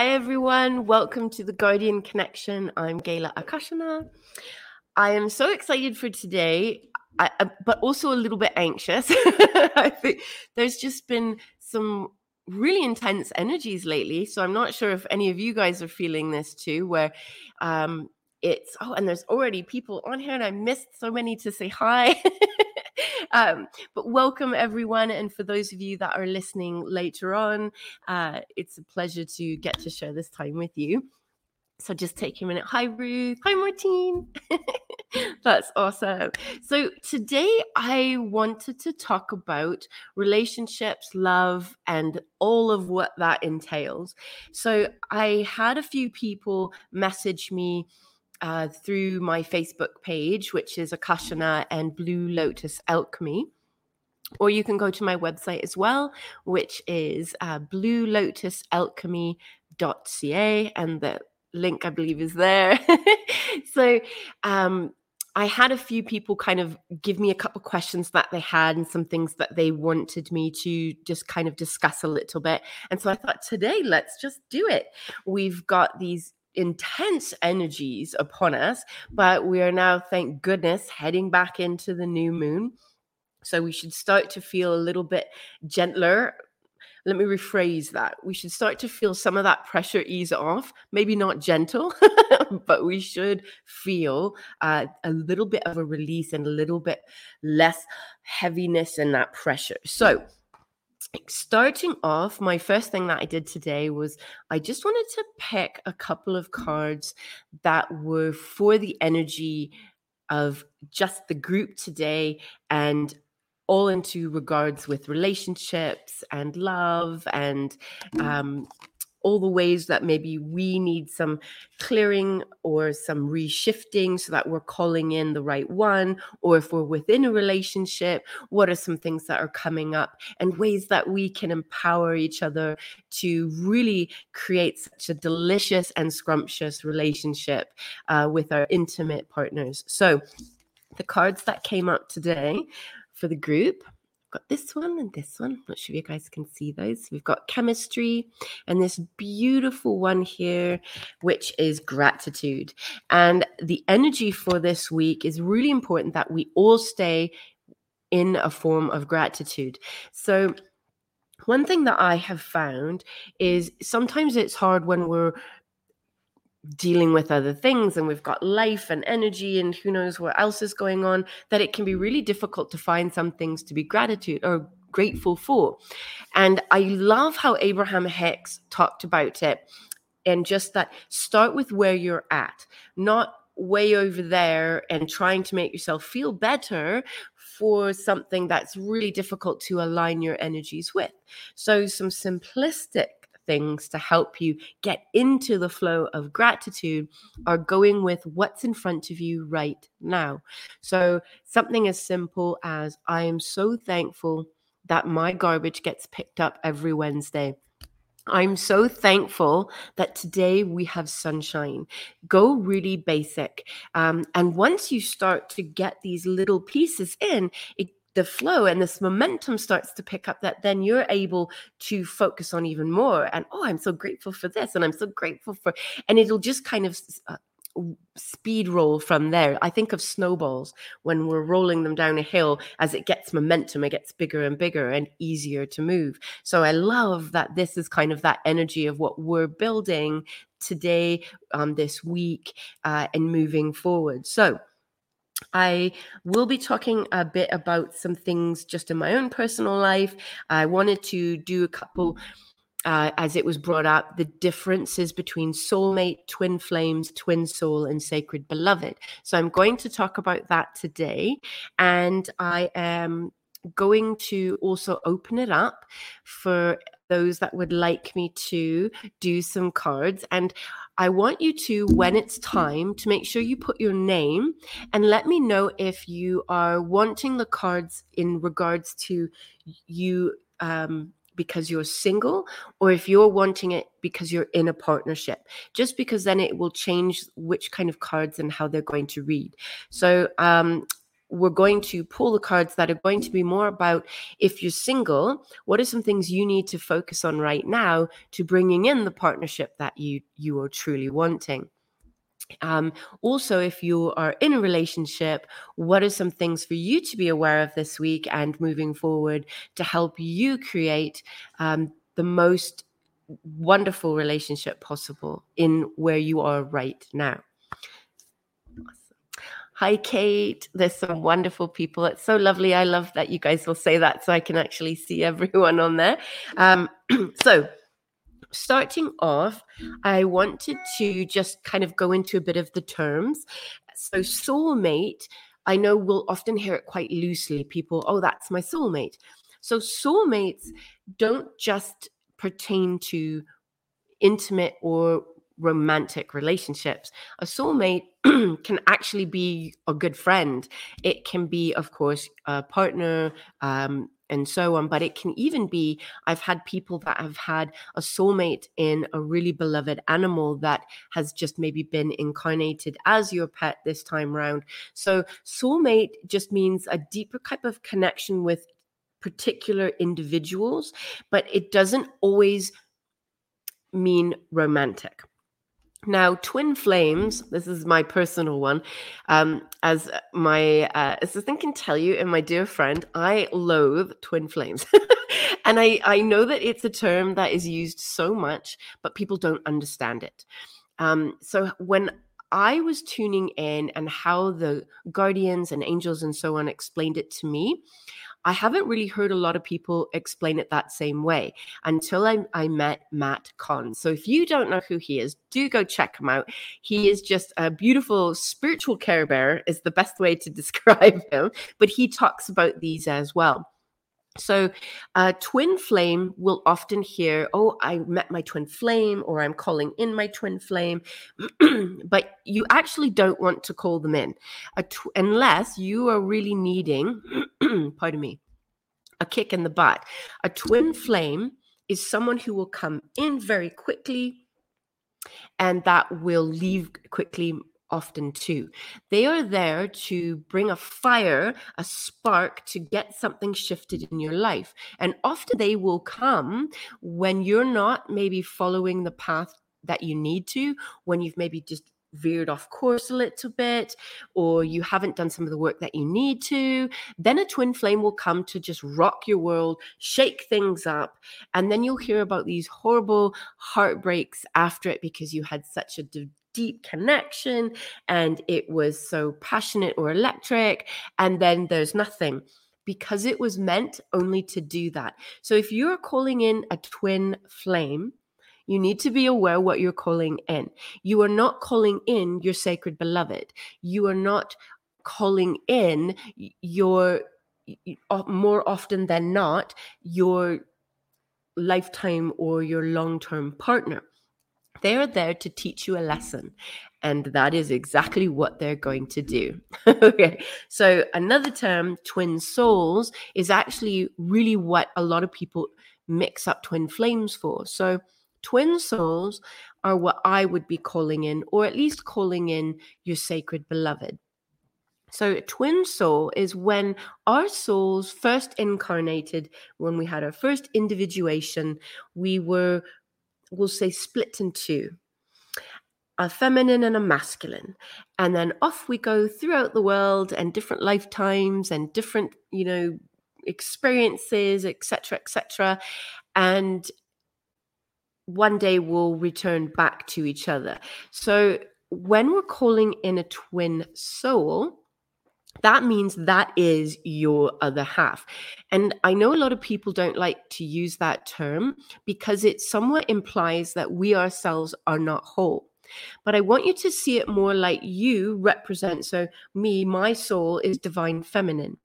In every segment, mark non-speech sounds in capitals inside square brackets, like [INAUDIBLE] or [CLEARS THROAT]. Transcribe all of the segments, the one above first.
Hi, everyone. Welcome to the Guardian Connection. I'm Gayla Akashana. I am so excited for today, I, I- but also a little bit anxious. [LAUGHS] I think there's just been some really intense energies lately. So I'm not sure if any of you guys are feeling this too, where um, it's, oh, and there's already people on here, and I missed so many to say hi. [LAUGHS] um, but welcome everyone and for those of you that are listening later on uh, it's a pleasure to get to share this time with you. So just take a minute. Hi ruth. Hi martine. [LAUGHS] That's awesome. So today i wanted to talk about relationships love and all of what that entails. So i had a few people message me uh, through my Facebook page, which is Akashana and Blue Lotus Alchemy. Or you can go to my website as well, which is uh, bluelotusalchemy.ca. And the link, I believe, is there. [LAUGHS] so, um, I had a few people kind of give me a couple questions that they had and some things that they wanted me to just kind of discuss a little bit. And so I thought today, let's just do it. We've got these intense energies upon us, but we are now, thank goodness, heading back into the new moon. So we should start to feel a little bit gentler. Let me rephrase that. We should start to feel some of that pressure ease off. Maybe not gentle, [LAUGHS] but we should feel uh, a little bit of a release and a little bit less heaviness and that pressure. So, starting off, my first thing that I did today was I just wanted to pick a couple of cards that were for the energy of just the group today and all into regards with relationships and love and um, all the ways that maybe we need some clearing or some reshifting so that we're calling in the right one or if we're within a relationship what are some things that are coming up and ways that we can empower each other to really create such a delicious and scrumptious relationship uh, with our intimate partners. So the cards that came up today for the group got this one and this one. I'm not sure if you guys can see those. We've got chemistry and this beautiful one here, which is gratitude. And the energy for this week is really important that we all stay in a form of gratitude. So, one thing that I have found is sometimes it's hard when we're dealing with other things and we've got life and energy and who knows what else is going on that it can be really difficult to find some things to be gratitude or grateful for. And i love how abraham hicks talked about it and just that start with where you're at not way over there and trying to make yourself feel better for something that's really difficult to align your energies with. So some simplistic things to help you get into the flow of gratitude are going with what's in front of you right now. So, something as simple as I am so thankful that my garbage gets picked up every Wednesday. I'm so thankful that today we have sunshine. Go really basic. Um, and once you start to get these little pieces in, it the flow and this momentum starts to pick up that then you're able to focus on even more and oh i'm so grateful for this and i'm so grateful for and it'll just kind of uh, speed roll from there. I think of snowballs when we're rolling them down a hill as it gets momentum it gets bigger and bigger and easier to move. So i love that this is kind of that energy of what we're building today um, this week uh, and moving forward. So I will be talking a bit about some things just in my own personal life. I wanted to do a couple, uh, as it was brought up, the differences between soulmate, twin flames, twin soul, and sacred beloved. So I'm going to talk about that today. And I am going to also open it up for those that would like me to do some cards. And I want you to, when it's time, to make sure you put your name and let me know if you are wanting the cards in regards to you um, because you're single or if you're wanting it because you're in a partnership just because then it will change which kind of cards and how they're going to read so um, we're going to pull the cards that are going to be more about if you're single what are some things you need to focus on right now to bringing in the partnership that you you are truly wanting um, also, if you are in a relationship, what are some things for you to be aware of this week and moving forward to help you create um, the most wonderful relationship possible in where you are right now? Hi, Kate. There's some wonderful people. It's so lovely. I love that you guys will say that so I can actually see [LAUGHS] everyone on there. Um, [CLEARS THROAT] so, starting off, I wanted to just kind of go into a bit of the terms. So, soulmate, I know we'll often hear it quite loosely. People, oh, that's my soulmate. So, soulmates don't just pertain to intimate or romantic relationships. A soulmate [CLEARS THROAT] can actually be a good friend. It can be, of course, a partner, um, and so on. But it can even be I've had people that have had a soulmate in a really beloved animal that has just maybe been incarnated as your pet this time round. So, soulmate just means a deeper type of connection with particular individuals, but it doesn't always mean romantic. Now, twin flames, this is my personal one. Um, as my uh, assistant can tell you, and my dear friend, I loathe twin flames. [LAUGHS] and I, I know that it's a term that is used so much, but people don't understand it. Um, so when I was tuning in and how the guardians and angels and so on explained it to me, I haven't really heard a lot of people explain it that same way until I, I met Matt Kahn. So if you don't know who he is, do go check him out. He is just a beautiful spiritual care bear, is the best way to [LAUGHS] describe him. But he talks about these as well. So, uh, twin flame will often hear, Oh, I met my twin flame, or I'm calling in my twin flame. [CLEARS THROAT] but you actually don't want to call them in tw- unless you are really needing, [CLEARS THROAT] pardon me, a kick in the butt. A twin flame is someone who will come in very quickly and that will leave quickly often too. They are there to bring a fire, a spark to get something shifted in your life. And often they will come when you're not maybe following the path that you need to, when you've maybe just veered off course a little bit or you haven't done some of the work that you need to then a twin flame will come to just rock your world shake things up and then you'll hear about these horrible heartbreaks after it because you had such a de- deep connection and it was so passionate or electric. And then there's nothing because it was meant only to do that. So if you're calling in a twin flame, you need to be aware what you're calling in. You are not calling in your sacred beloved. You are not calling in your more often than not your lifetime or your long-term partner. They are there to teach you a lesson. And that is exactly what they're going to do. [LAUGHS] okay. So, another term, twin souls, is actually really what a lot of people mix up twin flames for. So, twin souls are what I would be calling in, or at least calling in your sacred beloved. So, twin soul is when our souls first incarnated, when we had our first individuation, we were we'll say split in two a feminine and a masculine. And then off we go throughout the world and different lifetimes and different you know experiences etc etc and one day we'll return back to each other. So when we're calling in a twin soul that means that is your other half. And I know a lot of people don't like to use that term because it somewhat implies that we ourselves are not whole. But I want you to see it more like you represent. So, me, my soul is divine feminine.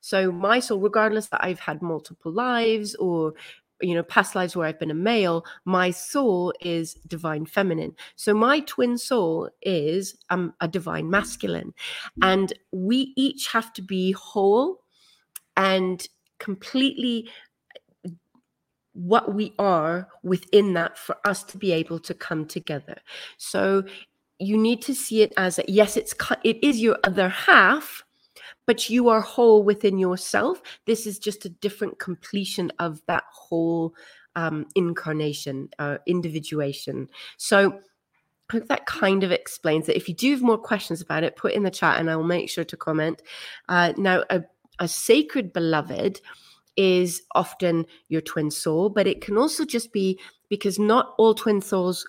So, my soul, regardless that I've had multiple lives or you know past lives where i've been a male my soul is divine feminine. So my twin soul is um, a divine masculine. And we each have to be whole and completely what we are within that for us to be able to come together. So you need to see it as a, yes it's it is your other half but you are whole within yourself. This is just a different completion of that whole um, incarnation, uh, individuation. So, I hope that kind of explains it. If you do have more questions about it, put in the chat and I will make sure to comment. Uh, now, a, a sacred beloved is often your twin soul, but it can also just be because not all twin souls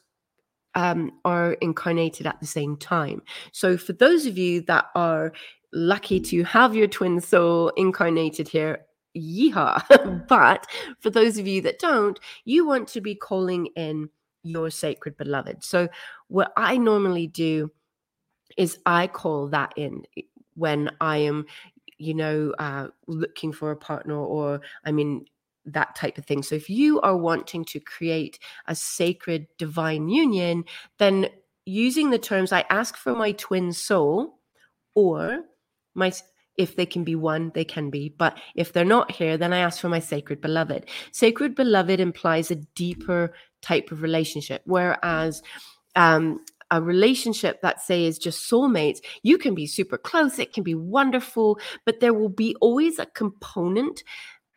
um, are incarnated at the same time. So, for those of you that are lucky to have your twin soul incarnated here. Yeehaw. [LAUGHS] but for those of you that don't, you want to be calling in your sacred beloved. So, what I normally do is I call that in when I am, you know, uh, looking for a partner or I mean, that type of thing. So, if you are wanting to create a sacred divine union, then using the terms I ask for my twin soul or my if they can be one, they can be. But if they're not here, then I ask for my sacred beloved. Sacred beloved implies a deeper type of relationship, whereas um, a relationship that say is just soulmates, you can be super close, it can be wonderful, but there will be always a component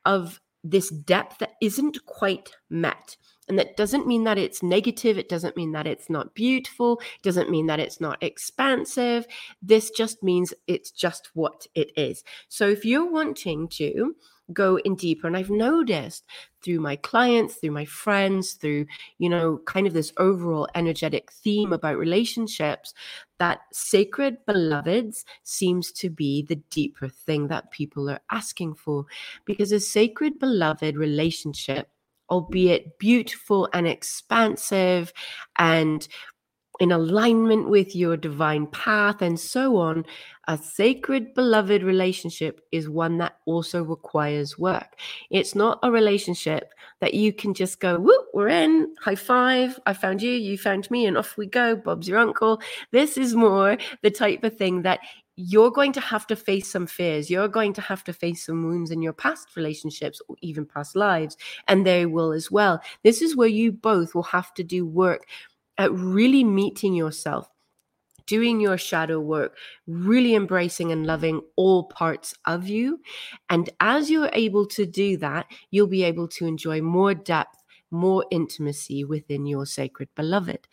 of this depth that isn't quite met. And that doesn't mean that it's negative. It doesn't mean that it's not beautiful. It doesn't mean that it's not expansive. This just means it's just what it is. So if you're wanting to go in deeper, and I've noticed through my clients, through my friends, through, you know, kind of this overall energetic theme about relationships, that sacred beloveds seems to be the deeper thing that people are asking for. Because a sacred beloved relationship albeit beautiful and expansive and in alignment with your divine path and so on, a sacred, beloved relationship is one that also requires work. It's not a relationship that you can just go, whoop, we're in, high five, I found you, you found me, and off we go. Bob's your uncle. This is more the type of thing that you're going to have to face some fears. You're going to have to face some wounds in your past relationships or even past lives, and they will as well. This is where you both will have to do work at really meeting yourself, doing your shadow work, really embracing and loving all parts of you. And as you're able to do that, you'll be able to enjoy more depth, more intimacy within your sacred beloved.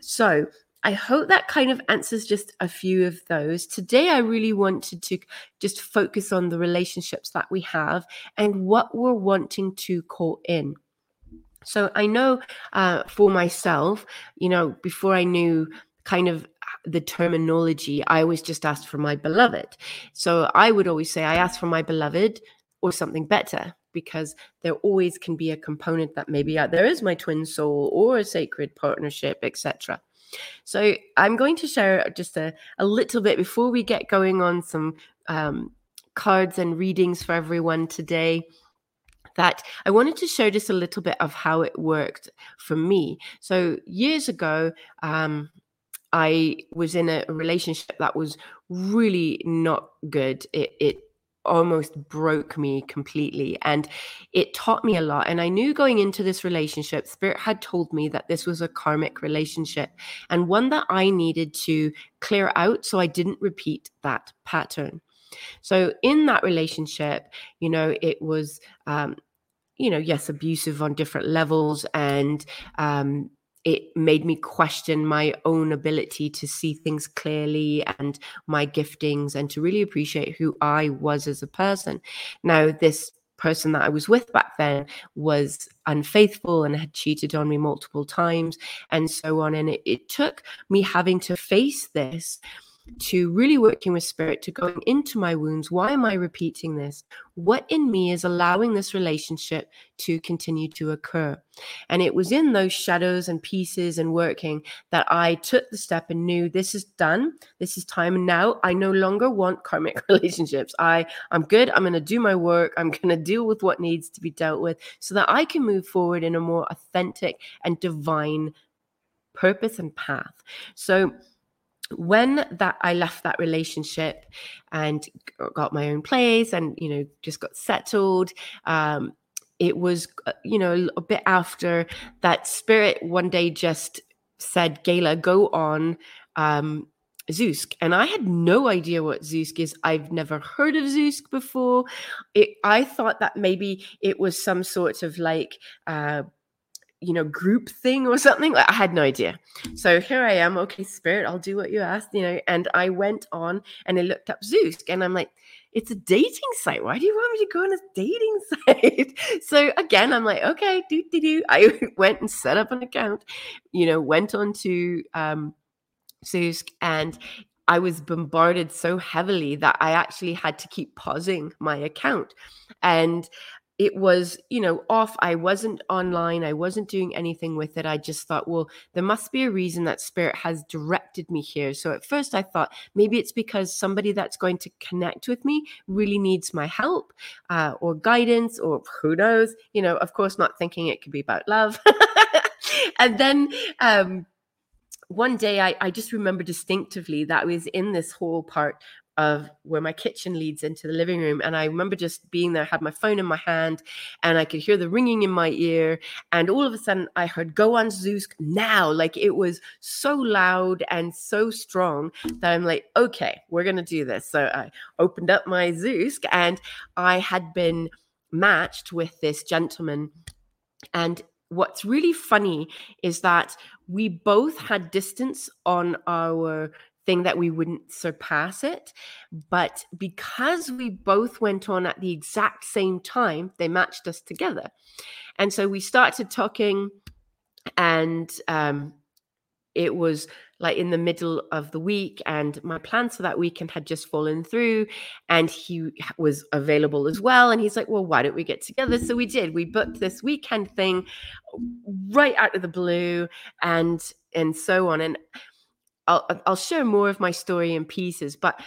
So, I hope that kind of answers just a few of those. Today, I really wanted to just focus on the relationships that we have and what we're wanting to call in. So I know uh, for myself, you know, before I knew kind of the terminology, I always just asked for my beloved. So I would always say, I asked for my beloved or something better because there always can be a component that maybe there is my twin soul or a sacred partnership, etc. So I'm going to share just a, a little bit before we get going on some um, cards and readings for everyone today that I wanted to show just a little bit of how it worked for me. So years ago, um, I was in a relationship that was really not good. It, it almost broke me completely and it taught me a lot and i knew going into this relationship spirit had told me that this was a karmic relationship and one that i needed to clear out so i didn't repeat that pattern. So in that relationship you know it was um you know yes abusive on different levels and um it made me question my own ability to see things clearly and my giftings and to really appreciate who I was as a person. Now, this person that I was with back then was unfaithful and had cheated on me multiple times and so on. And it, it took me having to face this to really working with spirit, to going into my wounds. Why am I repeating this? What in me is allowing this relationship to continue to occur? And it was in those shadows and pieces and working that I took the step and knew this is done. This is time. And now I no longer want karmic [LAUGHS] relationships. I, I'm good. I'm going to do my work. I'm going to deal with what needs to be dealt with so that I can move forward in a more authentic and divine purpose and path. So, when that I left that relationship and got my own place and you know just got settled um it was uh, you know a bit after that spirit one day just said gala go on um Zoosk. And I had no idea what Zoosk is. I've never heard of Zoosk before. It, I thought that maybe it was some sort of like uh, you know, group thing or something. I had no idea. So here I am. Okay, spirit, I'll do what you asked, you know. And I went on and I looked up Zoosk and I'm like, it's a dating site. Why do you want me to go on a dating [LAUGHS] site? so again, I'm like, okay, do do do. [LAUGHS] I went and set up an account, you know, went on to um Zoosk and I was bombarded so heavily that I actually had to keep pausing my account. And it was you know off i wasn't online i wasn't doing anything with it i just thought well there must be a reason that spirit has directed me here. So at first i thought maybe it's because somebody that's going to connect with me really needs my help uh, or guidance or who knows? You know of course not thinking it could be about love. [LAUGHS] And then um one day I, I just remember distinctively that I was in this whole part of where my kitchen leads into the living room. And I remember just being there, had my phone in my hand, and I could hear the ringing in my ear. And all of a sudden, I heard "Go on Zoosk now!" Like it was so loud and so strong that I'm like, "Okay, we're gonna do this." So I opened up my Zoosk, and I had been matched with this gentleman, and what's really funny is that we both had distance on our thing that we wouldn't surpass it. But because we both went on at the exact same time, they matched us together. And so we started talking, and um, it was like in the middle of the week and my plans for that weekend had just fallen through and he was available as well and he's like well why don't we get together so we did we booked this weekend thing right out of the blue and and so on and I'll, I'll share more of my story in pieces, but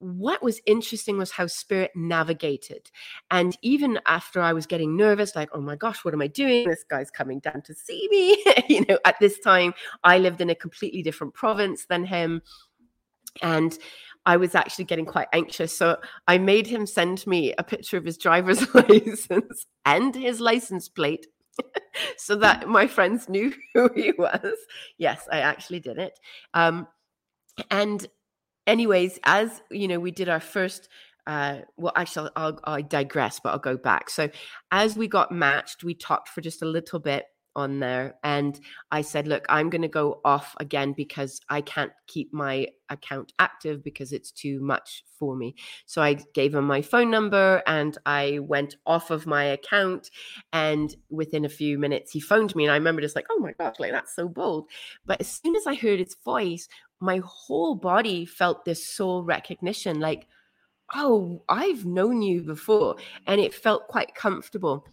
what was interesting was how spirit navigated. And even after I was getting nervous, like, oh my gosh, what am I doing? This guy's coming down to see me. [LAUGHS] you know, at this time, I lived in a completely different province than him. And I was actually getting quite anxious. So I made him send me a picture of his driver's [LAUGHS] license and his license plate [LAUGHS] so that my friends knew [LAUGHS] who he was. Yes, I actually did it. Um, and, anyways, as you know, we did our first. Uh, well, actually, I'll, I'll, I digress, but I'll go back. So, as we got matched, we talked for just a little bit, on there and I said, look, I'm going to go off again because I can't keep my account active because it's too much for me. So I gave him my phone number and I went off of my account. And within a few minutes, he phoned me. And I remember just like, oh my gosh, like that's so bold. But as soon as I heard his voice, my whole body felt this soul recognition like, oh, I've known you before. And it felt quite comfortable.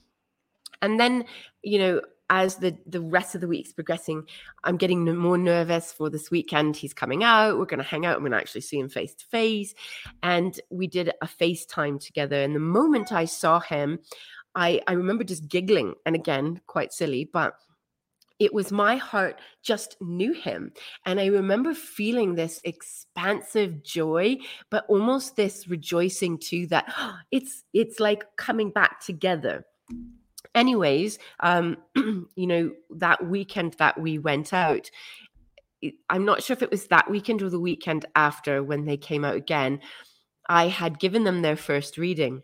And then, you know, as the the rest of the week's progressing, I'm getting more nervous for this weekend. He's coming out. We're going to hang out. I'm going to actually see him face to face. And we did a FaceTime together. And the moment I saw him, I I remember just giggling. And again, quite silly, but it was my heart just knew him and i remember feeling this expansive joy but almost this rejoicing too that oh, [GASPS] it's it's like coming back together anyways um [CLEARS THROAT] you know that weekend that we went out i'm not sure if it was that weekend or the weekend after when they came out again i had given them their first reading.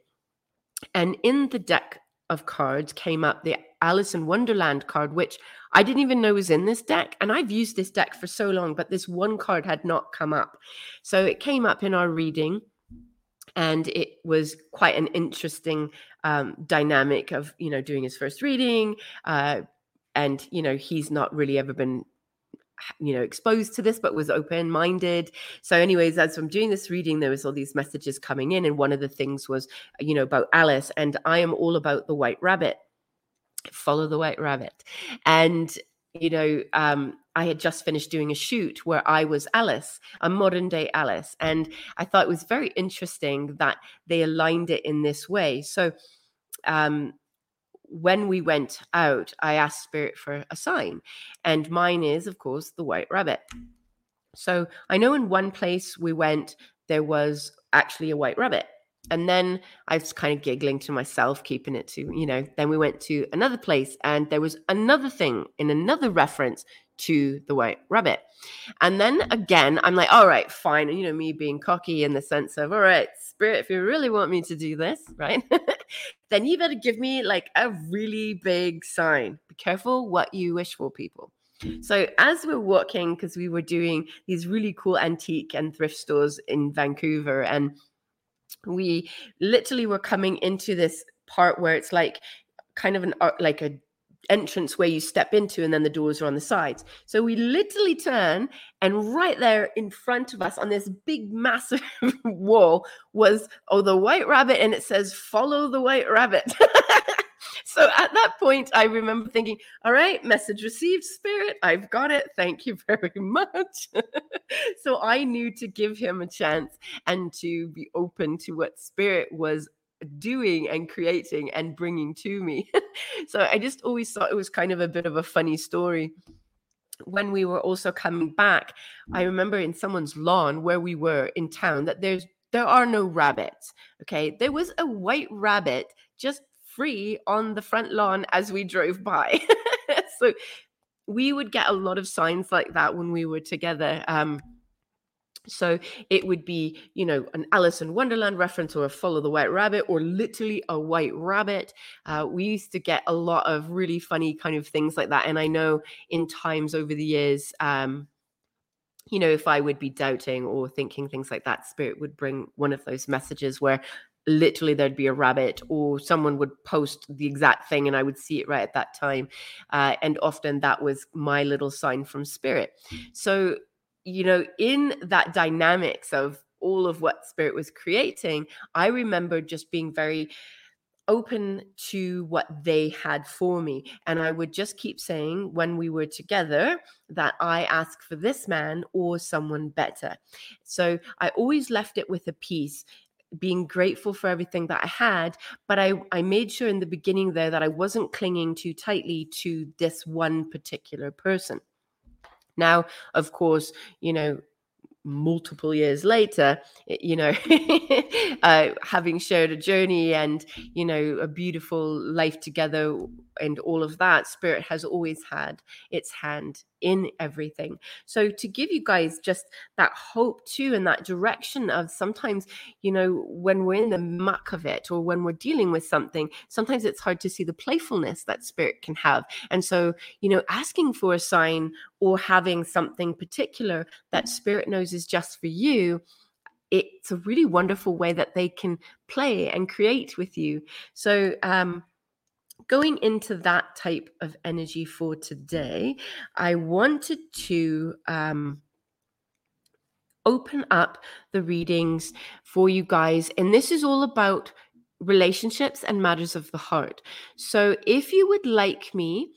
And in the deck of cards came up the alice in wonderland card which i didn't even know was in this deck and i've used this deck for so long but this one card had not come up. So it came up in our reading and it was quite an interesting um, dynamic of you know doing his first reading uh, and you know he's not really ever been you know exposed to this but was open minded so anyways as i'm doing this reading there was all these messages coming in and one of the things was you know about alice and i am all about the white rabbit. Follow the white rabbit. And you know, um, I had just finished doing a shoot where I was Alice, a modern day Alice. And I thought it was very interesting that they aligned it in this way. So um, when we went out, I asked Spirit for a sign. And mine is, of course, the white rabbit. So I know in one place we went, there was actually a white rabbit. And then I was kind of giggling to myself, keeping it to, you know, then we went to another place and there was another thing in another reference to the white rabbit. And then again, I'm like, all right, fine. And, you know, me being cocky in the sense of, all right, spirit, if you really want me to do this, right, [LAUGHS] then you better give me like a really big sign. Be careful what you wish for, people. So as we're walking, because we were doing these really cool antique and thrift stores in Vancouver, and we literally were coming into this part where it's like kind of an uh, like a entrance where you step into and then the doors are on the sides. So we literally turn and right there in front of us on this big [LAUGHS] massive wall was oh the white rabbit and it says follow the white rabbit [LAUGHS] so at that point, I remember thinking, all right, message received, spirit. I've got it. Thank you [LAUGHS] very much. so I knew to give him a chance and to be open to what spirit was doing and creating and bringing to me. [LAUGHS] so I just always thought it was kind of a bit of a funny story when we were also coming back, I remember in someone's lawn where we were in town that there's there are no rabbits. Okay. There was a white rabbit just free on the front lawn as we drove by. [LAUGHS] so we would get a lot of signs like that when we were together. Um, so it would be, you know, an Alice in Wonderland reference or a Follow the White Rabbit or literally a white rabbit. Uh, we used to get a lot of really funny kind of things like that. And I know in times over the years, um, you know, if I would be doubting or thinking things like that, Spirit would bring one of those messages where literally there'd be a rabbit or someone would post the exact thing and I would see it right at that time. Uh, and often that was my little sign from spirit. So, you know, in that dynamics of all of what spirit was creating, I remember just being very open to what they had for me. And I would just keep saying when we were together that I ask for this man or someone better. So I always left it with a piece being grateful for everything that I had, but I, I made sure in the beginning there that I wasn't clinging too tightly to this one particular person. Now, of course, you know, multiple years later, you know, [LAUGHS] uh, having shared a journey and, you know, a beautiful life together and all of that, Spirit has always had its hand in everything. So, to give you guys just that hope too, and that direction of sometimes, you know, when we're in the muck of it or when we're dealing with something, sometimes it's hard to see the playfulness that spirit can have. And so, you know, asking for a sign or having something particular that spirit knows is just for you it's a really wonderful way that they can play and create with you. So, um, going into that type of energy for today, I wanted to um, open up the readings for you guys. And this is all about relationships and matters of the heart. So if you would like me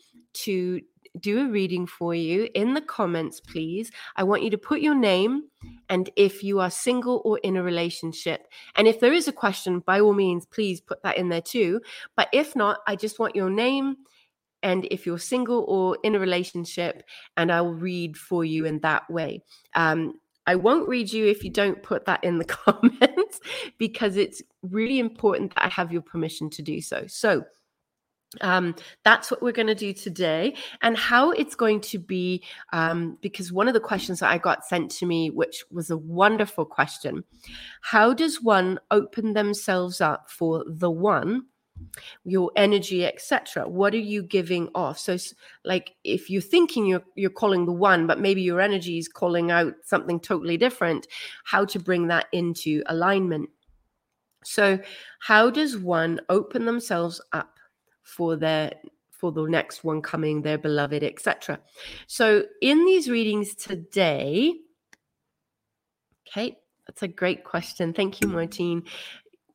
to do a reading for you in the comments, please. I want you to put your name and if you are single or in a relationship. And if there is a question, by all means, please put that in there too. But if not, I just want your name and if you're single or in a relationship, and I will read for you in that way. Um, I won't read you if you don't put that in the [LAUGHS] comments because it's really important that I have your permission to do so. So, um, that's what we're going to do today. And how it's going to be um, because one of the questions that i got sent to me which was a wonderful question how does one open themselves up for the one your energy etc what are you giving off? So like if you're thinking you're you're calling the one but maybe your energy is calling out something totally different how to bring that into alignment? So how does one open themselves up for their for the next one coming, their beloved, etc. So in these readings today, okay, that's a great question. Thank you, Martine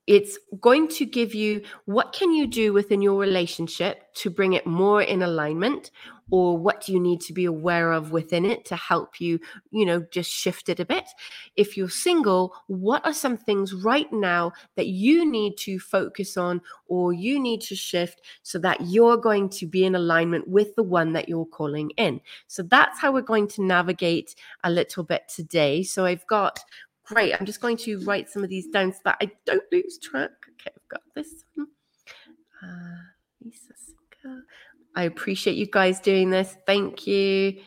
it's going to give you what can you do within your relationship to bring it more in alignment? Or what do you need to be aware of within it to help you you know just shift it a bit? If you're single what are some things right now that you need to focus on or you need to shift so that you're going to be in alignment with the one that you're calling in? So that's how we're going to navigate a little bit today. So i've got Great. I'm just going to write some of these down so that I don't lose track. Okay, I've got this one. Uh, Lisa Sinka. I appreciate you guys doing this. Thank you.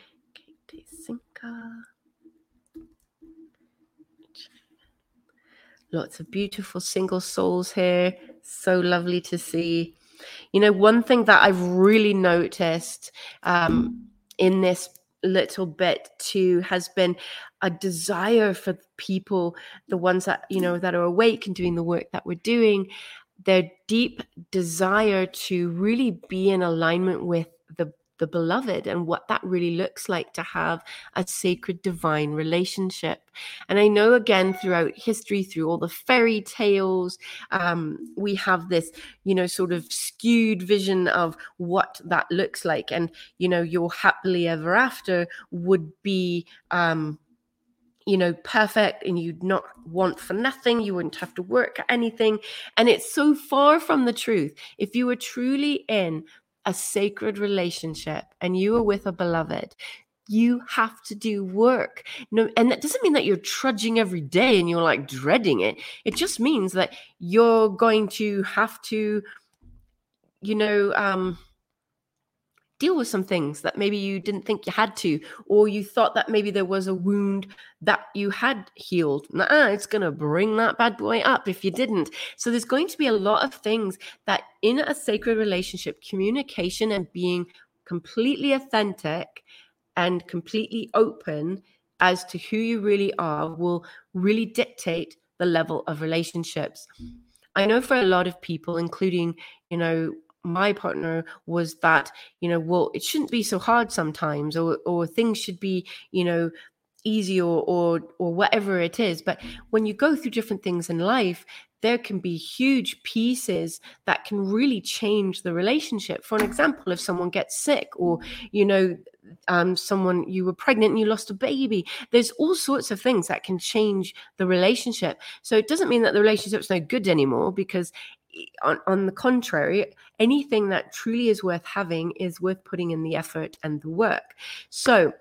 Sinka. Lots of beautiful single souls here. So lovely to see. You know, one thing that I've really noticed um, in this little bit too has been a desire for people the ones that you know that are awake and doing the work that we're doing. Their deep desire to really be in alignment with the the beloved and what that really looks like to have a sacred divine relationship. And I know again throughout history, through all the fairy tales, um, we have this, you know, sort of skewed vision of what that looks like. And, you know, your happily ever after would be, um, you know, perfect and you'd not want for nothing. You wouldn't have to work at anything. And it's so far from the truth. If you were truly in a sacred relationship and you are with a beloved, you have to do work. No, and that doesn't mean that you're trudging every day and you're like dreading it. It just means that you're going to have to, you know, um, deal with some things that maybe you didn't think you had to, or you thought that maybe there was a wound that you had healed. Nah, it's going to bring that bad boy up if you didn't. So there's going to be a lot of things that in a sacred relationship, communication and being completely authentic and completely open as to who you really are will really dictate the level of relationships. I know for a lot of people, including, you know, my partner was that you know well it shouldn't be so hard sometimes or or things should be you know easy or or or whatever it is. But when you go through different things in life there can be huge pieces that can really change the relationship. For an example if someone gets sick or you know um, someone you were pregnant and you lost a baby there's all sorts of things that can change the relationship. So it doesn't mean that the relationship's no good anymore because on, on the contrary, anything that truly is worth having is worth putting in the effort and the work. So,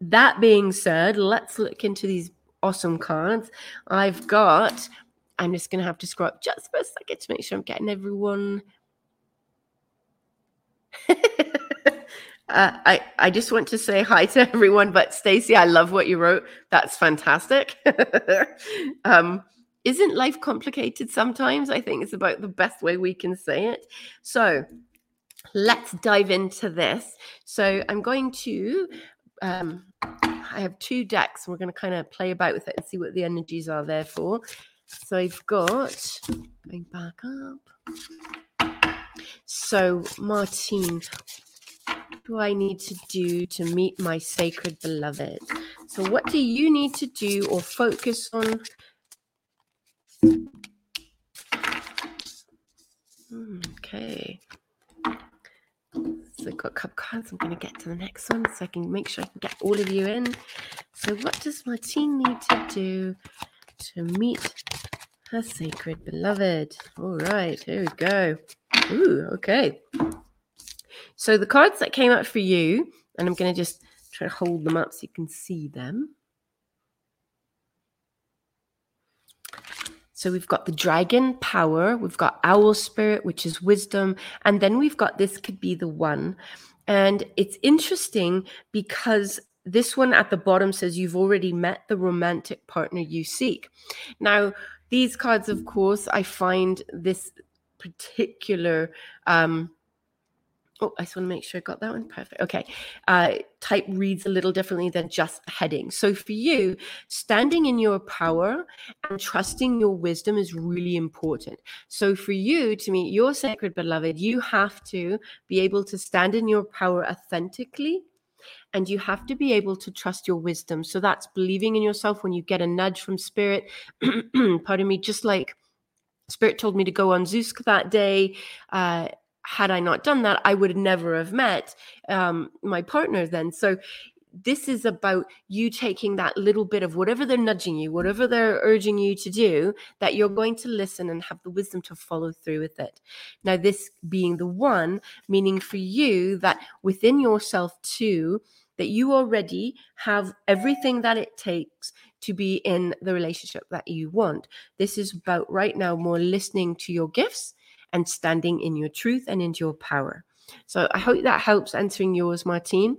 that being said, let's look into these awesome cards. I've got, I'm just going to have to scroll up just for a second to make sure I'm getting everyone. [LAUGHS] Uh, I I just want to say hi to everyone, but Stacy, I love what you wrote. That's fantastic. [LAUGHS] um, isn't life complicated sometimes? I think it's about the best way we can say it. So let's dive into this. So I'm going to. Um, I have two decks, we're going to kind of play about with it and see what the energies are there for. So I've got going back up. So Martine, do I need to do to meet my sacred beloved? So, what do you need to do or focus on? Okay. So, I've got a couple cards. I'm going to get to the next one so I can make sure I can get all of you in. So, what does Martine need to do to meet her sacred beloved? All right, here we go. Ooh, okay. So the cards that came up for you, and I'm going to just try to hold them up so you can see them. So we've got the dragon power, we've got owl spirit, which is wisdom, and then we've got this could be the one. And it's interesting because this one at the bottom says you've already met the romantic partner you seek. Now, these cards, of course, I find this particular um, Oh, I just want to make sure I got that one perfect. Okay. Uh, type reads a little differently than just heading. So for you, standing in your power and trusting your wisdom is really important. So for you to meet your sacred beloved, you have to be able to stand in your power authentically and you have to be able to trust your wisdom. So that's believing in yourself when you get a nudge from spirit. [CLEARS THROAT] Pardon me, just like Spirit told me to go on Zoosk that day. Uh, had I not done that, I would never have met um, my partner then. So this is about you taking that little bit of whatever they're nudging you, whatever they're urging you to do, that you're going to listen and have the wisdom to follow through with it. Now, this being the one, meaning for you that within yourself too, that you already have everything that it takes to be in the relationship that you want. This is about right now more listening to your gifts and standing in your truth and into your power. So I hope that helps answering yours, Martine.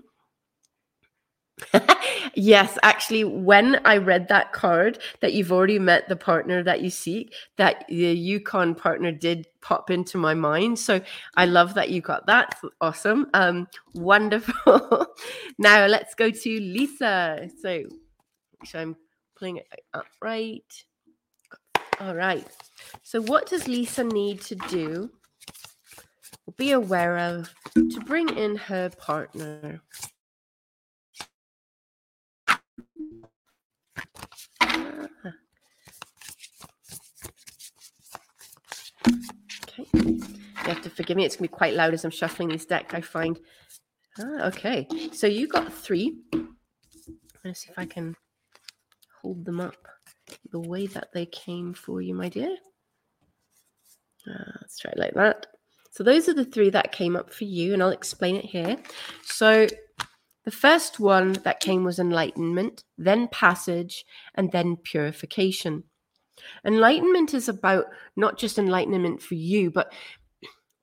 [LAUGHS] yes, actually, when I read that card that you've already met the partner that you seek, that the Yukon partner did pop into my mind. So I love that you got that. Awesome. Um, wonderful. [LAUGHS] now let's go to Lisa. So, so I'm pulling it up right. All right. So, what does Lisa need to do be aware of to bring in her partner? Okay. You have to forgive me. It's going to be quite loud as I'm shuffling this deck. I find. Ah, okay. So you got three. Let's see if I can hold them up the way that they came for you, my dear. Uh, let's try it like that. So those are the three that came up for you, and I'll explain it here. So the first one that came was enlightenment, then passage, and then purification. Enlightenment is about not just enlightenment for you, but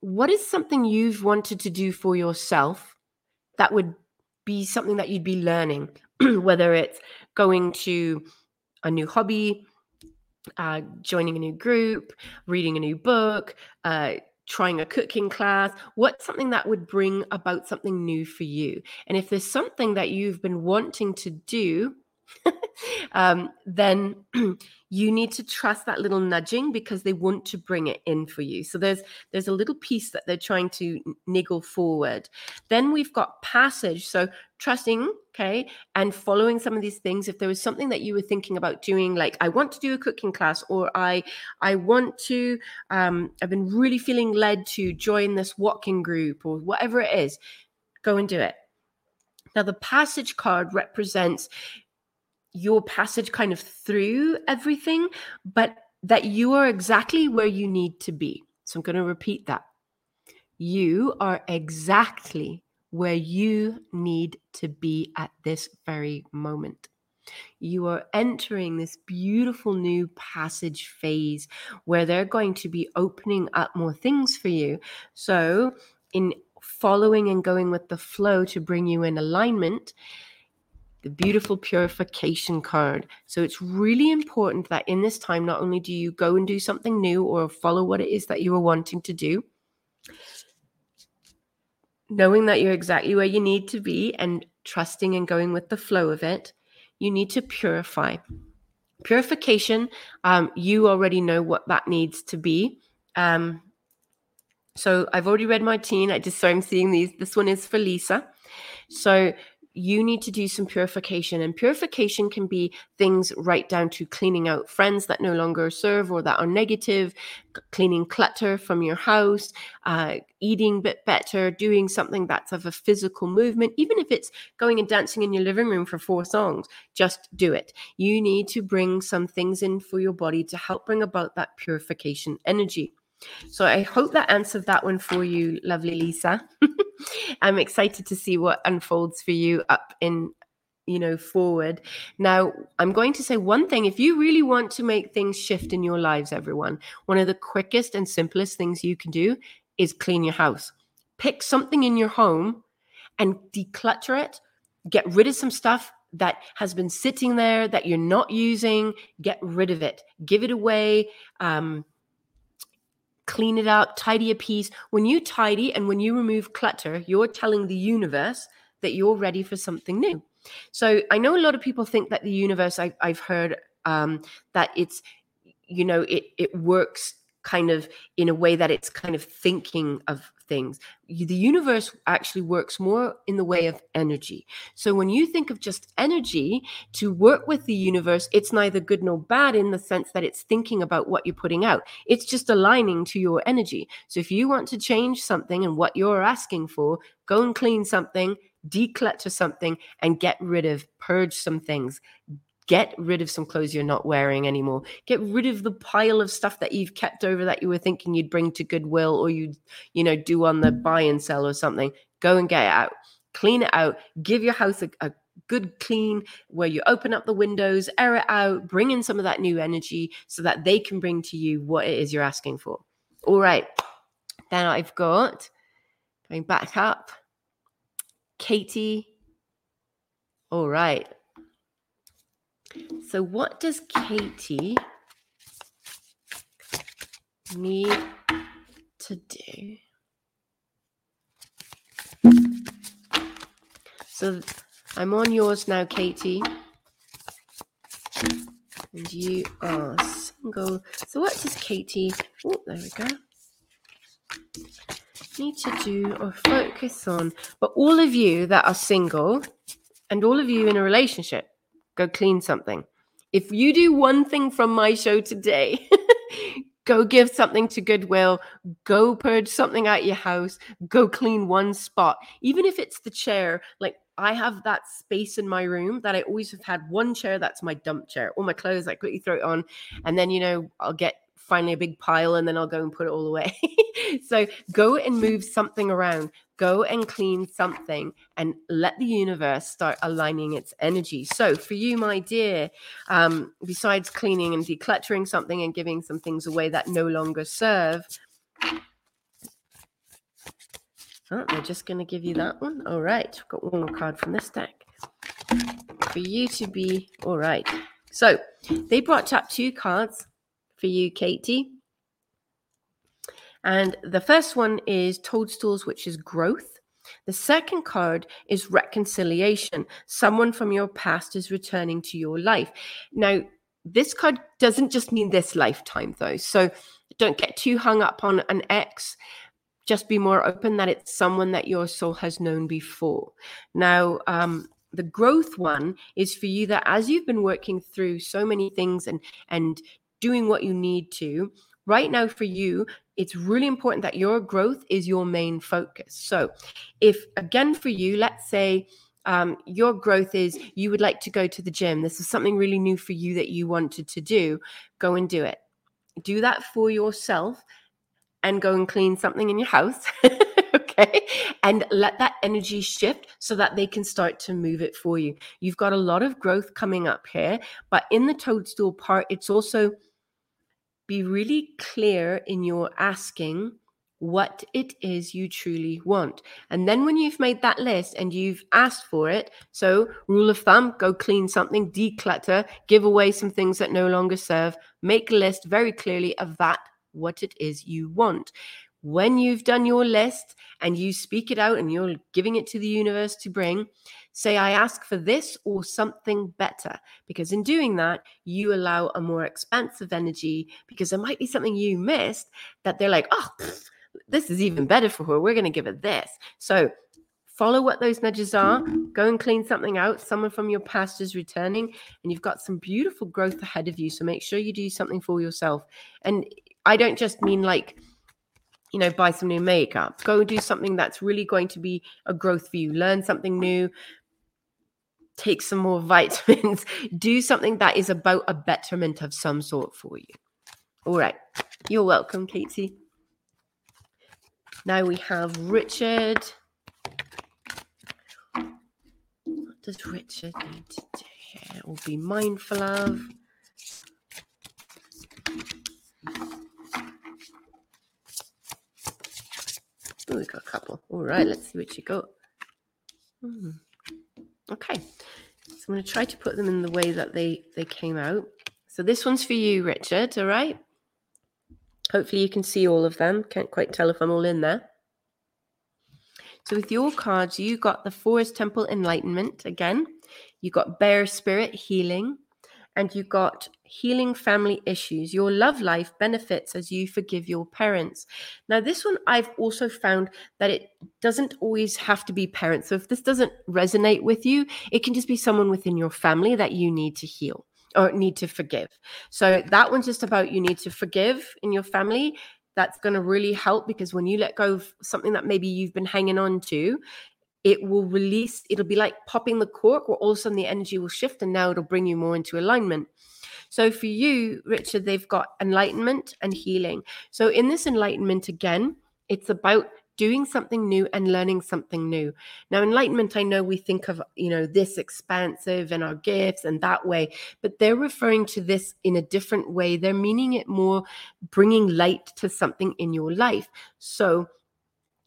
what is something you've wanted to do for yourself that would be something that you'd be learning, [CLEARS THROAT] whether it's going to a new hobby, uh, joining a new group, reading a new book, uh, trying a cooking class, what's something that would bring about something new for you? And if there's something that you've been wanting to do, [LAUGHS] um, then [CLEARS THROAT] you need to trust that little nudging because they want to bring it in for you. So there's there's a little piece that they're trying to niggle forward. Then we've got passage. So trusting, okay, and following some of these things. If there was something that you were thinking about doing, like I want to do a cooking class, or I I want to, um, I've been really feeling led to join this walking group, or whatever it is, go and do it. Now, the passage card represents your passage kind of through everything, but that you are exactly where you need to be. So I'm going to repeat that. You are exactly where you need to be at this very moment. You are entering this beautiful new passage phase where they're going to be opening up more things for you. So, in following and going with the flow to bring you in alignment, the beautiful purification card. So it's really important that in this time, not only do you go and do something new or follow what it is that you are wanting to do, knowing that you're exactly where you need to be and trusting and going with the flow of it, you need to purify. Purification, um, you already know what that needs to be. Um, so I've already read Martine. I just so I'm seeing these. This one is for Lisa. So you need to do some purification. And purification can be things right down to cleaning out friends that no longer serve or that are negative, cleaning clutter from your house, uh, eating a bit better, doing something that's of a physical movement, even if it's going and dancing in your living room for four songs, just do it. You need to bring some things in for your body to help bring about that purification energy. So I hope that answered that one for you, lovely Lisa. [LAUGHS] I'm excited to see what unfolds for you up in you know forward. Now i'm going to say one thing. If you really want to make things shift in your lives everyone one of the quickest and simplest things you can do is clean your house. Pick something in your home and declutter it. Get rid of some stuff that has been sitting there that you're not using. Get rid of it. Give it away. Um, clean it up, tidy a piece. When you tidy and when you remove clutter, you're telling the universe that you're ready for something new. So I know a lot of people think that the universe, I, have heard um, that it's, you know, it it works kind of in a way that it's kind of thinking of things. The universe actually works more in the way of energy. So when you think of just energy to work with the universe, it's neither good nor bad in the sense that it's thinking about what you're putting out. It's just aligning to your energy. So if you want to change something and what you're asking for, go and clean something, declutter something, and get rid of, purge some things get rid of some clothes you're not wearing anymore. Get rid of the pile of stuff that you've kept over that you were thinking you'd bring to goodwill or you'd you know do on the buy and sell or something. Go and get it out. Clean it out. Give your house a, a good clean where you open up the windows air it out bring in some of that new energy so that they can bring to you what it is you're asking for. All right. Then i've got going back up katie. All right so, what does Katie need to do? So, I'm on yours now, Katie. And you are single. So, what does Katie, oh, there we go, need to do or focus on? But all of you that are single and all of you in a relationship, go clean something. If you do one thing from my show today, [LAUGHS] go give something to Goodwill, go purge something out your house, go clean one spot, even if it's the chair. Like I have that space in my room that I always have had one chair that's my dump chair. All my clothes, I quickly throw it on, and then you know I'll get finally a big pile and then I'll go and put it all away. [LAUGHS] so go and move something around. Go and clean something and let the universe start aligning its energy. So, for you, my dear, um, besides cleaning and decluttering something and giving some things away that no longer serve, oh, they're just going to give you that one. All right, got one more card from this deck for you to be all right. So, they brought up two cards for you, Katie. And the first one is toadstools, which is growth. The second card is reconciliation. Someone from your past is returning to your life. Now, this card doesn't just mean this lifetime, though. So don't get too hung up on an ex. Just be more open that it's someone that your soul has known before. Now, um, the growth one is for you that as you've been working through so many things and and doing what you need to. Right now, for you, it's really important that your growth is your main focus. So, if again for you, let's say um, your growth is you would like to go to the gym, this is something really new for you that you wanted to do, go and do it. Do that for yourself and go and clean something in your house. [LAUGHS] okay. And let that energy shift so that they can start to move it for you. You've got a lot of growth coming up here, but in the toadstool part, it's also be really clear in your asking what it is you truly want. And then when you've made that list and you've asked for it, so rule of thumb, go clean something, declutter, give away some things that no longer serve, make a list very clearly of that, what it is you want. When you've done your list and you speak it out and you're giving it to the universe to bring, say, I ask for this or something better. Because in doing that, you allow a more expansive energy because there might be something you missed that they're like, oh, pfft, this is even better for her. We're going to give it this. So follow what those nudges are. Go and clean something out. Someone from your past is returning, and you've got some beautiful growth ahead of you. So make sure you do something for yourself. And I don't just mean like, you know, buy some new makeup. Go and do something that's really going to be a growth for you. Learn something new. Take some more [LAUGHS] vitamins. do something that is about a betterment of some sort for you. All right. You're welcome, Katie. Now we have Richard. What does Richard need to do here? Or be mindful of? Oh, we got a couple. All right, let's see what you got. Hmm. Okay, so I'm going to try to put them in the way that they they came out. So this one's for you, Richard. All right. Hopefully, you can see all of them. Can't quite tell if I'm all in there. So, with your cards, you got the Forest Temple Enlightenment again. You got Bear Spirit Healing, and you got Healing Family Issues. Your love life benefits as you forgive your parents. Now, this one I've also found that it doesn't always have to be parents. So, if this doesn't resonate with you, it can just be someone within your family that you need to heal or need to forgive. So that one's just about you need to forgive in your family. That's going to really help because when you let go of something that maybe you've been hanging on to, it will release, it'll be like popping the cork where all of a sudden the energy will shift and now it'll bring you more into alignment. So for you, Richard, they've got enlightenment and healing. So in this enlightenment, again, it's about doing something new and learning something new. Now, enlightenment, I know we think of, you know, this expansive and our gifts and that way, but they're referring to this in a different way. They're meaning it more bringing light to something in your life. So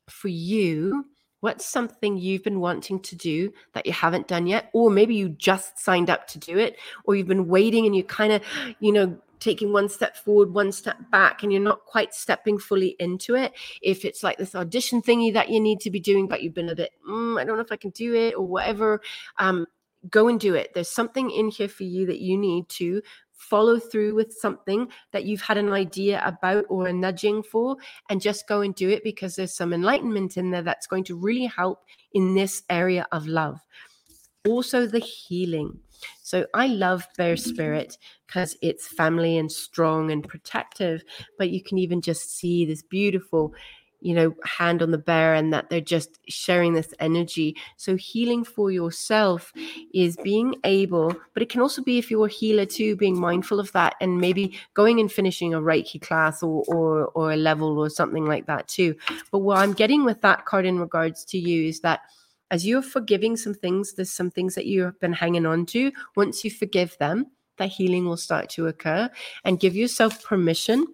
for you, What's something you've been wanting to do that you haven't done yet? Or maybe you just signed up to do it, or you've been waiting and you're kind of, [GASPS] you know, taking one step forward, one step back, and you're not quite stepping fully into it. If it's like this audition thingy that you need to be doing, but you've been a bit, mm, I don't know if I can do it or whatever, um, go and do it. There's something in here for you that you need to follow through with something that you've had an idea about or a nudging for and just go and do it because there's some enlightenment in there that's going to really help in this area of love. Also, the healing. So I love Bear Spirit because it's family and strong and protective, but you can even just see this beautiful you know hand on the bear and that they're just sharing this energy so healing for yourself is being able but it can also be if you're a healer too being mindful of that and maybe going and finishing a reiki class or or, or a level or something like that too but what i'm getting with that card in regards to you is that as you're forgiving some things, there's some things that you have been hanging on to. Once you forgive them, that healing will start to occur and give yourself permission.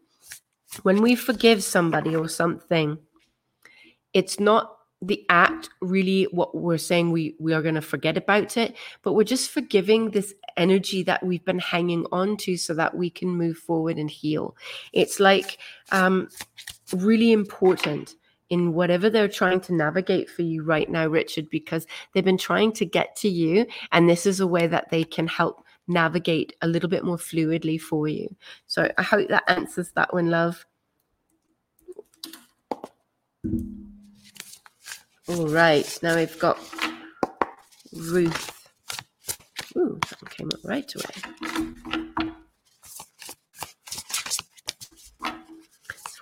When we forgive somebody or something, it's not the act really what we're saying we we are going to forget about it but we're just forgiving this energy that we've been hanging on to so that we can move forward and heal it's like um really important in whatever they're trying to navigate for you right now, Richard, because they've been trying to get to you. And this is a way that they can help navigate a little bit more fluidly for you. So I hope that answers that one, love. All right, now we've got Ruth. Ooh, that one came up right away.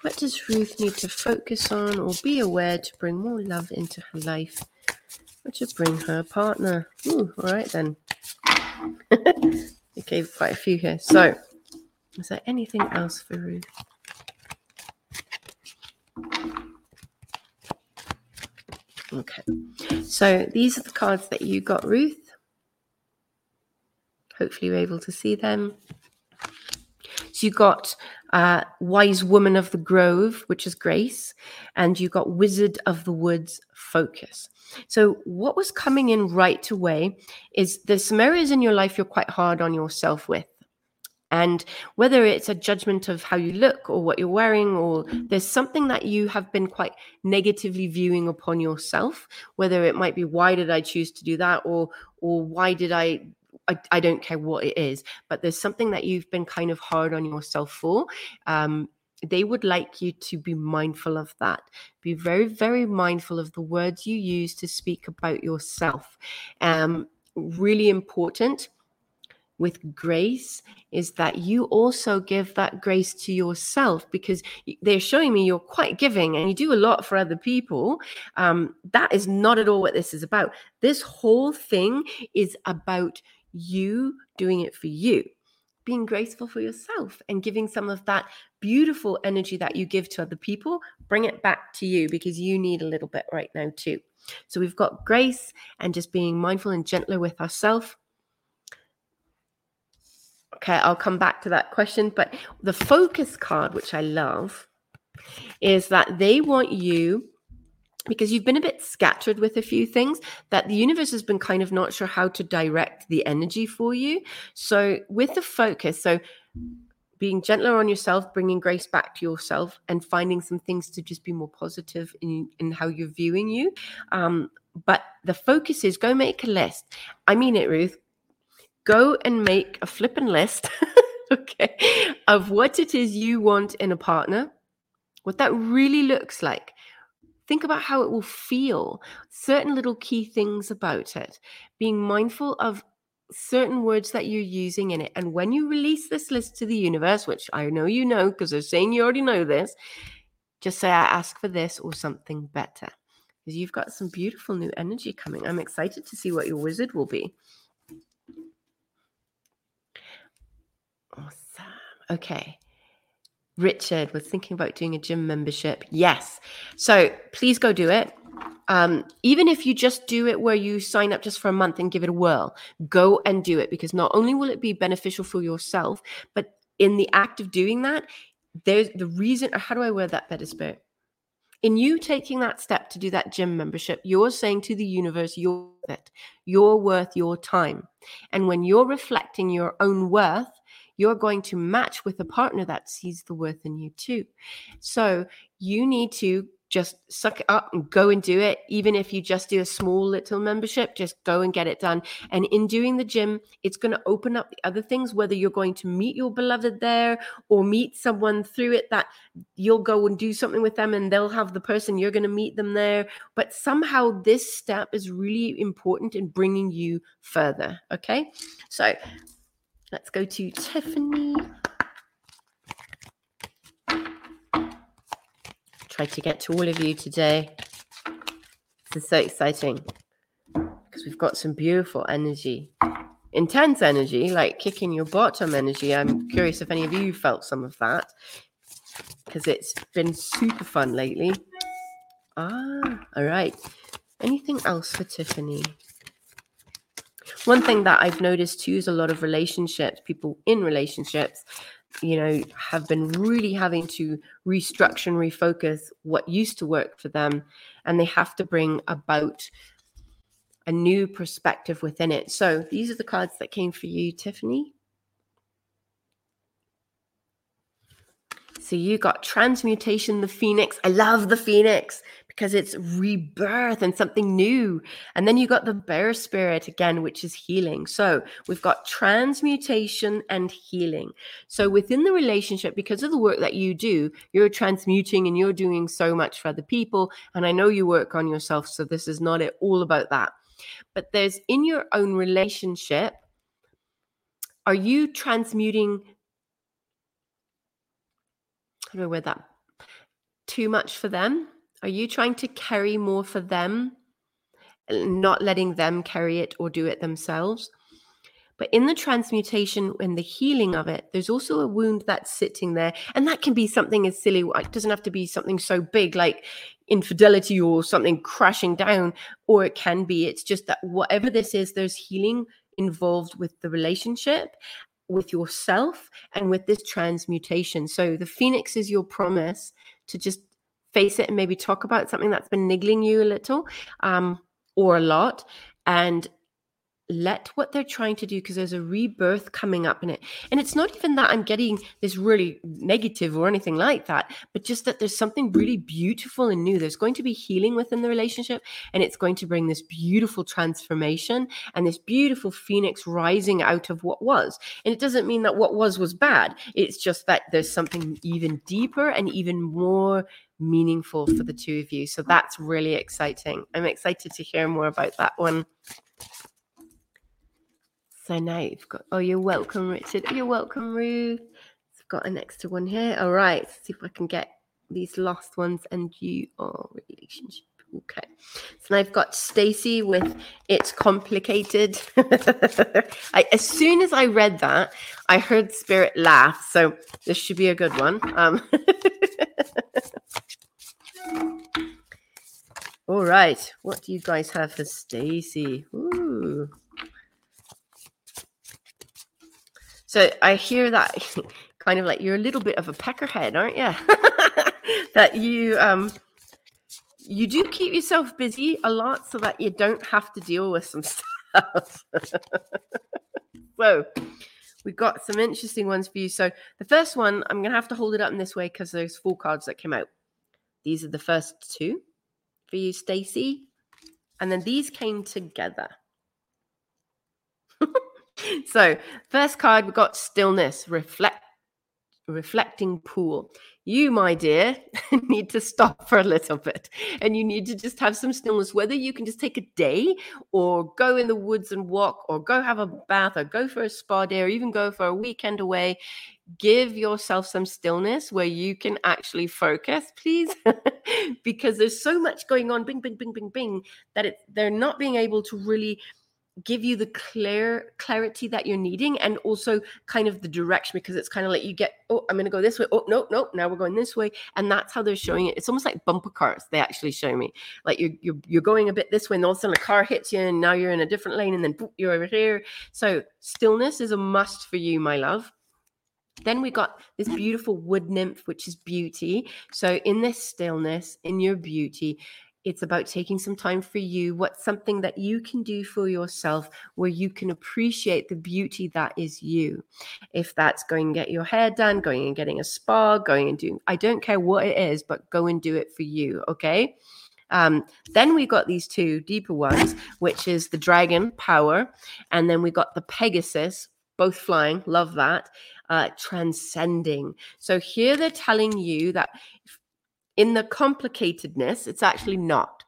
What does Ruth need to focus on or be aware to bring more love into her life or to bring her partner? Ooh, all right then. [LAUGHS] okay, quite a few here. So, is there anything else for Ruth? Okay, so these are the cards that you got, Ruth. Hopefully, you're able to see them. So you got uh, Wise Woman of the Grove, which is Grace, and you got Wizard of the Woods, Focus. So, what was coming in right away is there's some areas in your life you're quite hard on yourself with. And whether it's a judgment of how you look or what you're wearing, or there's something that you have been quite negatively viewing upon yourself, whether it might be, why did I choose to do that? Or, or why did I I, I, don't care what it is, but there's something that you've been kind of hard on yourself for. Um, they would like you to be mindful of that. Be very, very mindful of the words you use to speak about yourself. Um, really important with grace is that you also give that grace to yourself because they're showing me you're quite giving and you do a lot for other people. Um, that is not at all what this is about. This whole thing is about you doing it for you being graceful for yourself and giving some of that beautiful energy that you give to other people, bring it back to you because you need a little bit right now too. So we've got grace and just being mindful and gentler with ourselves. Okay, I'll come back to that question. But the focus card, which I love, is that they want you because you've been a bit scattered with a few things that the universe has been kind of not sure how to direct the energy for you. So, with the focus, so being gentler on yourself, bringing grace back to yourself, and finding some things to just be more positive in, in how you're viewing you. Um, but the focus is go make a list. I mean it, Ruth. Go and make a flipping list, [LAUGHS] okay, of what it is you want in a partner, what that really looks like Think about how it will feel, certain little key things about it, being mindful of certain words that you're using in it. And when you release this list to the universe, which I know you know because they're saying you already know this, just say, I ask for this or something better. Because you've got some beautiful new energy coming. I'm excited to see what your wizard will be. Awesome. Okay. Richard was thinking about doing a gym membership. Yes. So please go do it. Um, even if you just do it where you sign up just for a month and give it a whirl, go and do it because not only will it be beneficial for yourself, but in the act of doing that, there's the reason. How do I word that better, Spirit? In you taking that step to do that gym membership, you're saying to the universe, you're worth it. You're worth your time. And when you're reflecting your own worth, you're going to match with a partner that sees the worth in you too. So you need to just suck it up and go and do it. Even if you just do a small little membership, just go and get it done. And in doing the gym, it's going to open up the other things, whether you're going to meet your beloved there or meet someone through it that you'll go and do something with them and they'll have the person you're going to meet them there. But somehow this step is really important in bringing you further. Okay. So Let's go to Tiffany. Try to get to all of you today. This is so exciting because we've got some beautiful energy, intense energy, like kicking your bottom energy. I'm curious if any of you felt some of that because it's been super fun lately. Ah, all right. Anything else for Tiffany? One thing that I've noticed too is a lot of relationships, people in relationships, you know, have been really having to restructure and refocus what used to work for them. And they have to bring about a new perspective within it. So these are the cards that came for you, Tiffany. So you got transmutation, the phoenix. I love the phoenix because it's rebirth and something new. And then you got the bear spirit again, which is healing. So we've got transmutation and healing. So within the relationship, because of the work that you do, you're transmuting and you're doing so much for other people. And I know you work on yourself. So this is not it all about that. But there's in your own relationship, are you transmuting? How do I wear that? Too much for them? Are you trying to carry more for them, not letting them carry it or do it themselves? But in the transmutation and the healing of it, there's also a wound that's sitting there. And that can be something as silly. It doesn't have to be something so big like infidelity or something crashing down. Or it can be, it's just that whatever this is, there's healing involved with the relationship. with yourself and with this transmutation. So the phoenix is your promise to just face it and maybe talk about something that's been niggling you a little um, or a lot and let what they're trying to do because there's a rebirth coming up in it. And it's not even that i'm getting this really negative or anything like that but just that there's something really beautiful and new. There's going to be healing within the relationship and it's going to bring this beautiful transformation and this beautiful phoenix rising out of what was. And it doesn't mean that what was was bad. It's just that there's something even deeper and even more meaningful for the two of you. So that's really exciting. I'm excited to hear more about that one so now you've got, oh, you're welcome, Richard. You're welcome, Ruth. I've got an extra one here. All right, Let's see if I can get these last ones and you are relationship. Okay. So now I've got Stacy with it's complicated. [LAUGHS] I, as soon as I read that, I heard Spirit laugh. So this should be a good one. Um, [LAUGHS] all right. What do you guys have for Stacy? Ooh. So I hear that [LAUGHS] kind of like you're a little bit of a peckerhead, aren't you? [LAUGHS] that you um you do keep yourself busy a lot so that you don't have to deal with some [LAUGHS] stuff. so we've got some interesting ones for you. So the first one, I'm gonna have to hold it up in this way because there's four cards that came out. These are the first two for you, Stacy. And then these came together. So first card we've got stillness reflect reflecting pool. You my dear [LAUGHS] need to stop for a little bit and you need to just have some stillness. Whether you can just take a day or go in the woods and walk or go have a bath or go for a spa day or even go for a weekend away give yourself some stillness where you can actually focus please. [LAUGHS] Because there's so much going on bing bing bing bing bing that it, they're not being able to really give you the clear clarity that you're needing and also kind of the direction because it's kind of like you get oh i'm going to go this way. Oh no no now we're going this way. And that's how they're showing it. It's almost like bumper cars they actually show me. Like you're you're, you're going a bit this way and all of a sudden a car hits you and now you're in a different lane and then boop, you're over here. So stillness is a must for you my love. Then we got this beautiful wood nymph, which is beauty. So, in this stillness, in your beauty, it's about taking some time for you. What's something that you can do for yourself where you can appreciate the beauty that is you? If that's going and get your hair done, going and getting a spa, going and doing, I don't care what it is, but go and do it for you. Okay. Um, then we got these two deeper ones, which is the dragon power. And then we got the Pegasus, both flying. Love that. Uh, transcending. So here they're telling you that in the complicatedness, it's actually not.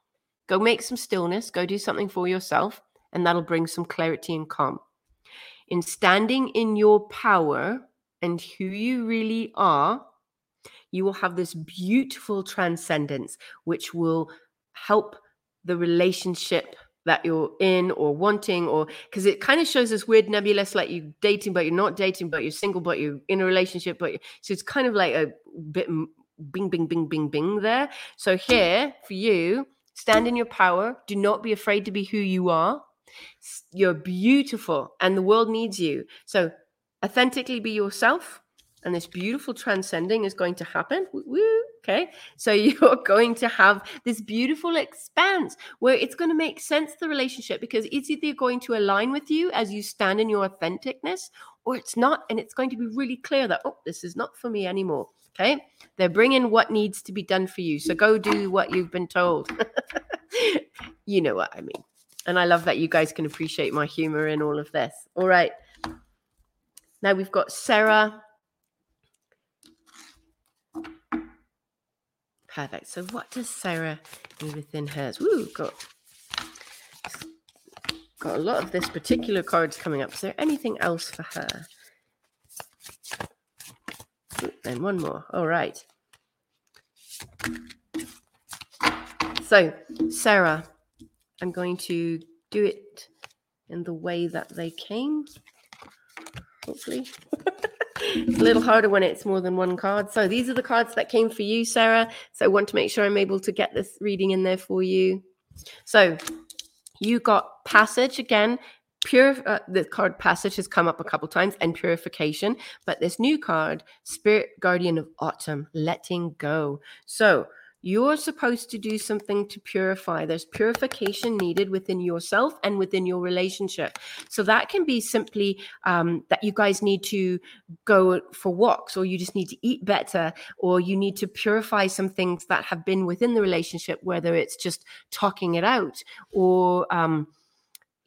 Go make some stillness, go do something for yourself, and that'll bring some clarity and calm. In standing in your power and who you really are, you will have this beautiful transcendence, which will help the relationship that you're in or wanting or because it kind of shows this weird nebulous like you're dating but you're not dating but you're single but you're in a relationship but so it's kind of like a bit bing, bing, bing, bing, bing there. So hmm. here for you, stand in your power. Do not be afraid to be who you are. You're beautiful and the world needs you. So authentically be yourself. And this beautiful transcending is going to happen. Woo, okay. So [LAUGHS] you're going to have this beautiful expanse where it's going to make sense, the relationship, because it's either going to align with you as you stand in your authenticness or it's not. And it's going to be really clear that, oh, this is not for me anymore. Okay. They're bringing what needs to be done for you. So go do what you've been told. [LAUGHS] you know what I mean. And I love that you guys can appreciate my humor in all of this. All right. Now we've got Sarah. Perfect. So what does Sarah do within hers? Woo, got got a lot of this particular cards coming up. Is there anything else for her? And one more. All right. So, Sarah, I'm going to do it in the way that they came. Hopefully. it's [LAUGHS] a little harder when it's more than one card. So, these are the cards that came for you, Sarah. So, I want to make sure I'm able to get this reading in there for you. So, you got passage again, pure uh, the card passage has come up a couple times and purification but this new card spirit guardian of autumn letting go so you're supposed to do something to purify. There's purification needed within yourself and within your relationship. So that can be simply um, that you guys need to go for walks, or you just need to eat better, or you need to purify some things that have been within the relationship, whether it's just talking it out or um,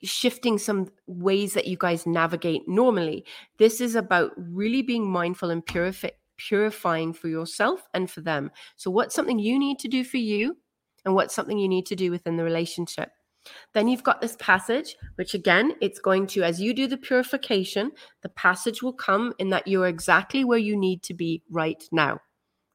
shifting some ways that you guys navigate normally. This is about really being mindful and purify purifying for yourself and for them. So, what's something you need to do for you, and what's something you need to do within the relationship? Then you've got this passage, which again, it's going to, as you do the purification, the passage will come in that you're exactly where you need to be right now.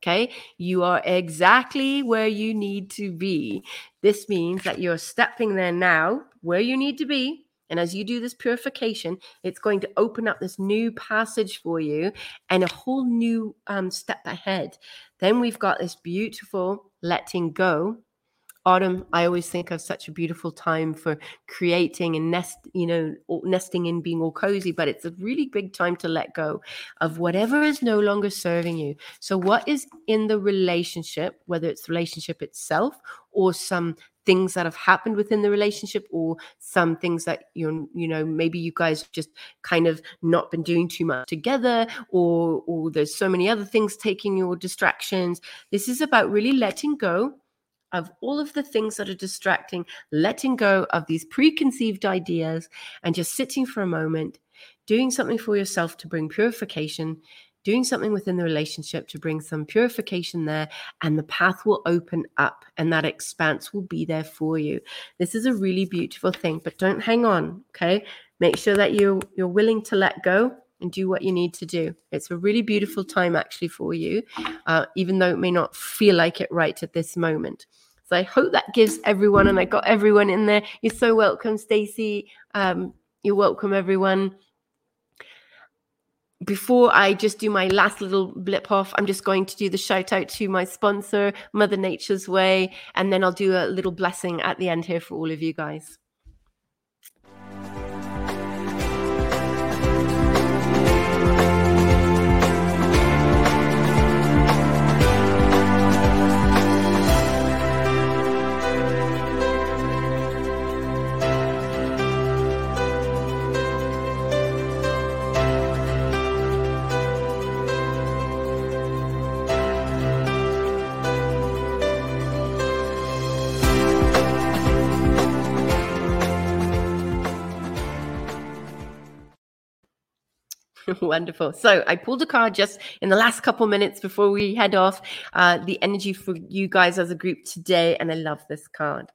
Okay. You are exactly where you need to be. This means that you're stepping there now where you need to be and as you do this purification, it's going to open up this new passage for you and a whole new um, step ahead. Then we've got this beautiful letting go autumn i always think of such a beautiful time for creating and nest you know nesting in being all cozy but it's a really big time to let go of whatever is no longer serving you so what is in the relationship whether it's relationship itself or some things that have happened within the relationship or some things that you're you know maybe you guys just kind of not been doing too much together or or there's so many other things taking your distractions. This is about really letting go of all of the things that are distracting, letting go of these preconceived ideas and just sitting for a moment, doing something for yourself to bring purification, doing something within the relationship to bring some purification there, and the path will open up and that expanse will be there for you. This is a really beautiful thing, but don't hang on, okay? Make sure that you you're willing to let go and do what you need to do. It's a really beautiful time actually for you, uh, even though it may not feel like it right at this moment. So I hope that gives everyone, and I got everyone in there. You're so welcome, Stacey. Um, you're welcome, everyone. Before I just do my last little blip off, I'm just going to do the shout out to my sponsor, Mother Nature's Way, and then I'll do a little blessing at the end here for all of you guys. [LAUGHS] Wonderful. So I pulled a card just in the last couple minutes before we head off. Uh, the energy for you guys as a group today, and I love this card.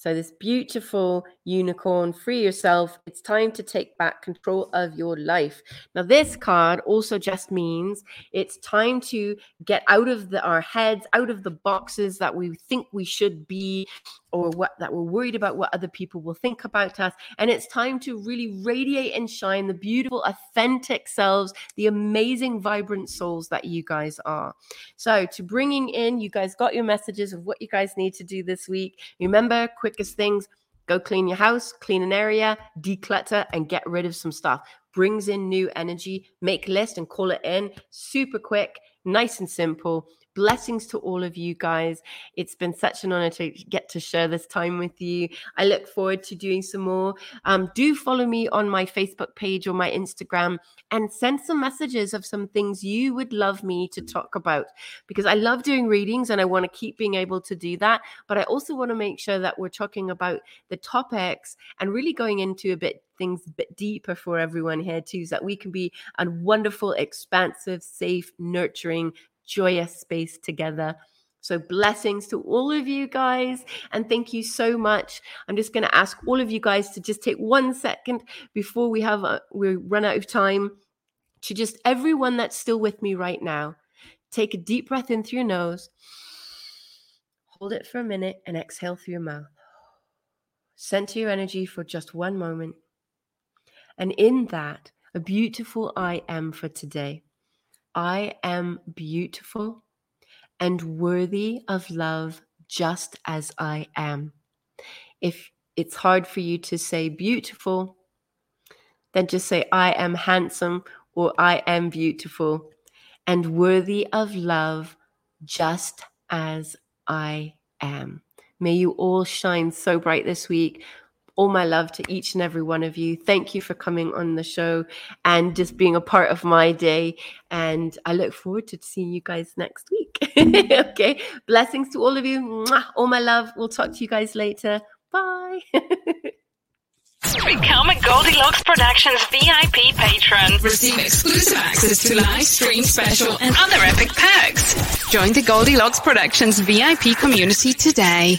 So, this beautiful unicorn, free yourself. It's time to take back control of your life. Now, this card also just means it's time to get out of the, our heads, out of the boxes that we think we should be, or what that we're worried about what other people will think about us. And it's time to really radiate and shine the beautiful, authentic selves, the amazing, vibrant souls that you guys are. So, to bringing in, you guys got your messages of what you guys need to do this week. Remember, quickest things go clean your house, clean an area, declutter, and get rid of some stuff. Brings in new energy, make list and call it in super quick, nice and simple blessings to all of you guys. It's been such an honor to get to share this time with you. I look forward to doing some more. Um, do follow me on my Facebook page or my Instagram and send some messages of some things you would love me to talk about because I love doing readings and I want to keep being able to do that. But I also want to make sure that we're talking about the topics and really going into a bit things a bit deeper for everyone here too, so that we can be a wonderful, expansive, safe, nurturing joyous space together. So, blessings to all of you guys, and thank you so much. I'm just going to ask all of you guys to just take one second before we have a, we run out of time to just everyone that's still with me right now. Take a deep breath in through your nose, hold it for a minute, and exhale through your mouth. Center your energy for just one moment. And in that, a beautiful I am for today. I am beautiful and worthy of love just as I am. If it's hard for you to say beautiful, then just say, I am handsome or I am beautiful and worthy of love just as I am. May you all shine so bright this week. All my love to each and every one of you. Thank you for coming on the show and just being a part of my day. And I look forward to seeing you guys next week. [LAUGHS] okay. Blessings to all of you. Mwah. All my love. We'll talk to you guys later. Bye. [LAUGHS] Become a Goldilocks Productions VIP patron. Receive exclusive access to live stream special and other epic perks. Join the Goldilocks Productions VIP community today.